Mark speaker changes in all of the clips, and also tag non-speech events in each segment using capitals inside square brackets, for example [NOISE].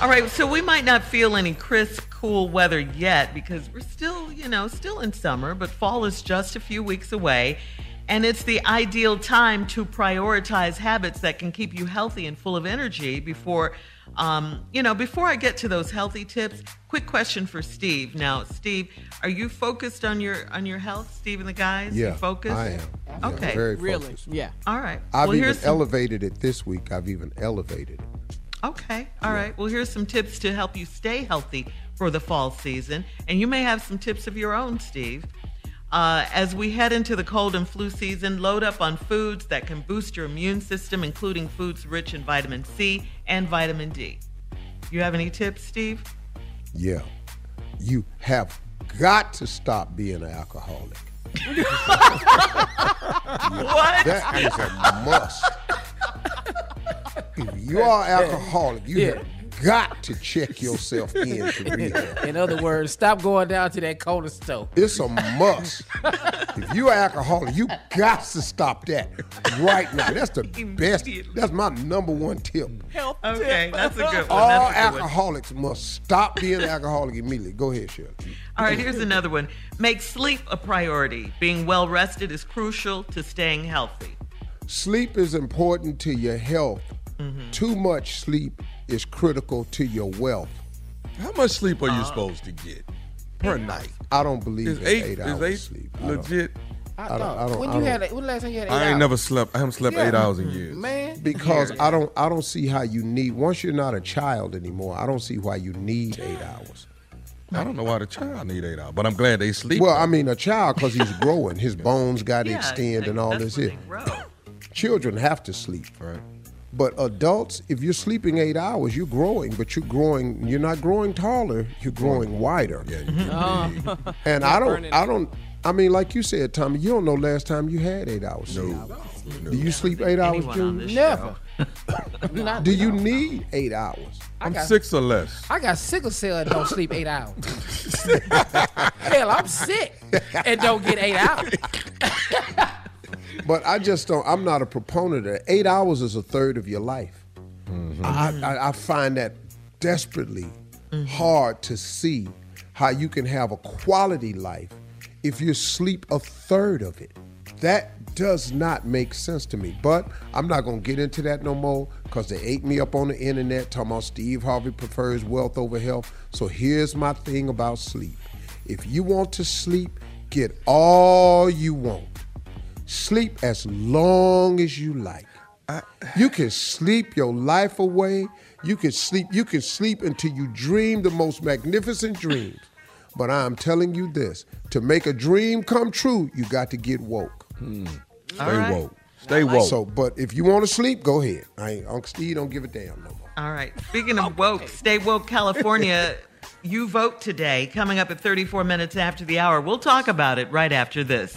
Speaker 1: All right, so we might not feel any crisp, cool weather yet because we're still, you know, still in summer, but fall is just a few weeks away. And it's the ideal time to prioritize habits that can keep you healthy and full of energy before, um, you know, before I get to those healthy tips. Quick question for Steve. Now, Steve, are you focused on your on your health, Steve and the guys?
Speaker 2: Yeah,
Speaker 1: you focused?
Speaker 2: I am. Yeah,
Speaker 1: Okay.
Speaker 2: very
Speaker 3: Really?
Speaker 2: focused.
Speaker 3: Yeah.
Speaker 1: All right.
Speaker 2: I've
Speaker 1: well,
Speaker 2: even
Speaker 1: here's some-
Speaker 2: elevated it this week. I've even elevated it.
Speaker 1: Okay. All right. Well, here's some tips to help you stay healthy for the fall season. And you may have some tips of your own, Steve. Uh, as we head into the cold and flu season, load up on foods that can boost your immune system, including foods rich in vitamin C and vitamin D. You have any tips, Steve?
Speaker 2: Yeah. You have got to stop being an alcoholic. [LAUGHS]
Speaker 1: What?
Speaker 2: That is a must. If you are alcoholic, you have got to check yourself in [LAUGHS] to rehab.
Speaker 3: In other words, stop going down to that corner store.
Speaker 2: It's a must. if you are alcoholic, you got to stop that right now. That's the best. That's my number one tip.
Speaker 1: Okay, that's a good one.
Speaker 2: All
Speaker 1: That's a one.
Speaker 2: alcoholics must stop being alcoholic immediately. Go ahead, Shirley.
Speaker 1: All right, here's another one. Make sleep a priority. Being well rested is crucial to staying healthy.
Speaker 2: Sleep is important to your health.
Speaker 1: Mm-hmm.
Speaker 2: Too much sleep is critical to your wealth.
Speaker 4: How much sleep
Speaker 1: Uh,
Speaker 4: are you supposed to get per night?
Speaker 2: I don't believe
Speaker 4: Is
Speaker 2: in
Speaker 4: eight,
Speaker 2: eight,
Speaker 4: is
Speaker 2: hours
Speaker 4: eight
Speaker 2: sleep.
Speaker 4: Legit?
Speaker 3: I,
Speaker 2: I don't- I don't-
Speaker 3: when
Speaker 2: I
Speaker 3: you
Speaker 2: don't-
Speaker 3: had it, when last time you had eight
Speaker 4: I ain't
Speaker 3: hours?
Speaker 4: never slept. I haven't slept
Speaker 3: Yeah.
Speaker 4: eight hours in years.
Speaker 3: Man,
Speaker 2: because I don't I don't see how you need once you're not a child anymore, I don't see why you need eight hours.
Speaker 4: I don't know why the child need eight hours, but I'm glad they sleep.
Speaker 2: Well, I mean a child because he's [LAUGHS] growing, his bones got to
Speaker 1: Yeah,
Speaker 2: extend and all this here. Children have to sleep.
Speaker 4: right.
Speaker 2: But adults, if you're sleeping eight hours, you're growing, but you're growing. You're not growing taller. You're growing wider.
Speaker 4: Yeah, you. [LAUGHS] [LAUGHS]
Speaker 2: And I don't. I don't. I mean, like you said, Tommy, you don't know last time you had eight hours sleep. Do you sleep eight hours,
Speaker 1: Anyone on
Speaker 3: never. [LAUGHS]
Speaker 2: Do you need eight hours?
Speaker 4: I'm
Speaker 3: got-
Speaker 4: six or less.
Speaker 3: I got sickle cell and don't sleep eight hours. Hell, I'm sick and don't get eight hours.
Speaker 2: But I just don't. I'm not a proponent of it. Eight hours is a third of your life. Mm-hmm. I, I, I find that desperately mm-hmm. hard to see how you can have a quality life if you sleep a third of it. That does not make sense to me. But I'm not going to get into that no more because they ate me up on the internet talking about Steve Harvey prefers wealth over health. So here's my thing about sleep. If you want to sleep, get all you want. Sleep as long as you like. You can sleep your life away. You can sleep. You can sleep until you dream the most magnificent dreams. But I'm telling you this: to make a dream come true, you got to get woke. Hmm.
Speaker 4: Stay woke. Stay woke.
Speaker 2: So, but if you want to sleep, go ahead. I ain't, Uncle Steve don't give a damn no more.
Speaker 1: All right. Speaking of woke, Stay Woke California, [LAUGHS] you vote today, coming up at 34 minutes after the hour. We'll talk about it right after this.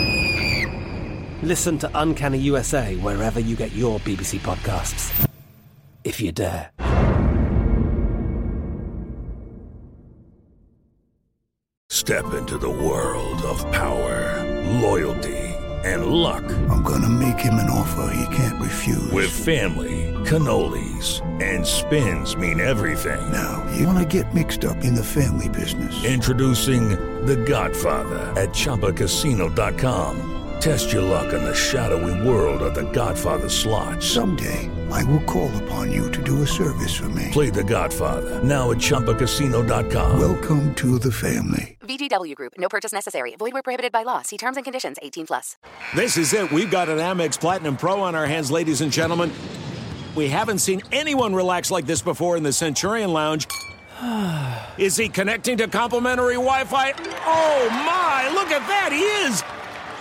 Speaker 5: Listen to Uncanny USA wherever you get your BBC podcasts, if you dare.
Speaker 6: Step into the world of power, loyalty, and luck.
Speaker 7: I'm gonna make him an offer he can't refuse.
Speaker 6: With family, cannolis, and spins mean everything.
Speaker 7: Now, you wanna get mixed up in the family business.
Speaker 6: Introducing The Godfather at ChumbaCasino.com. Test your luck in the shadowy world of The Godfather slot.
Speaker 7: Someday, I will call upon you to do a service for me.
Speaker 6: Play The Godfather now at ChumbaCasino.com.
Speaker 7: Welcome to the family.
Speaker 8: VGW Group. No purchase necessary. Void where prohibited by law. See terms and conditions. 18 plus.
Speaker 9: This is it. We've got an Amex Platinum Pro on our hands, ladies and gentlemen. We haven't seen anyone relax like this before in the Centurion Lounge. [SIGHS] Is he connecting to complimentary Wi-Fi? Oh my! Look at that. He is.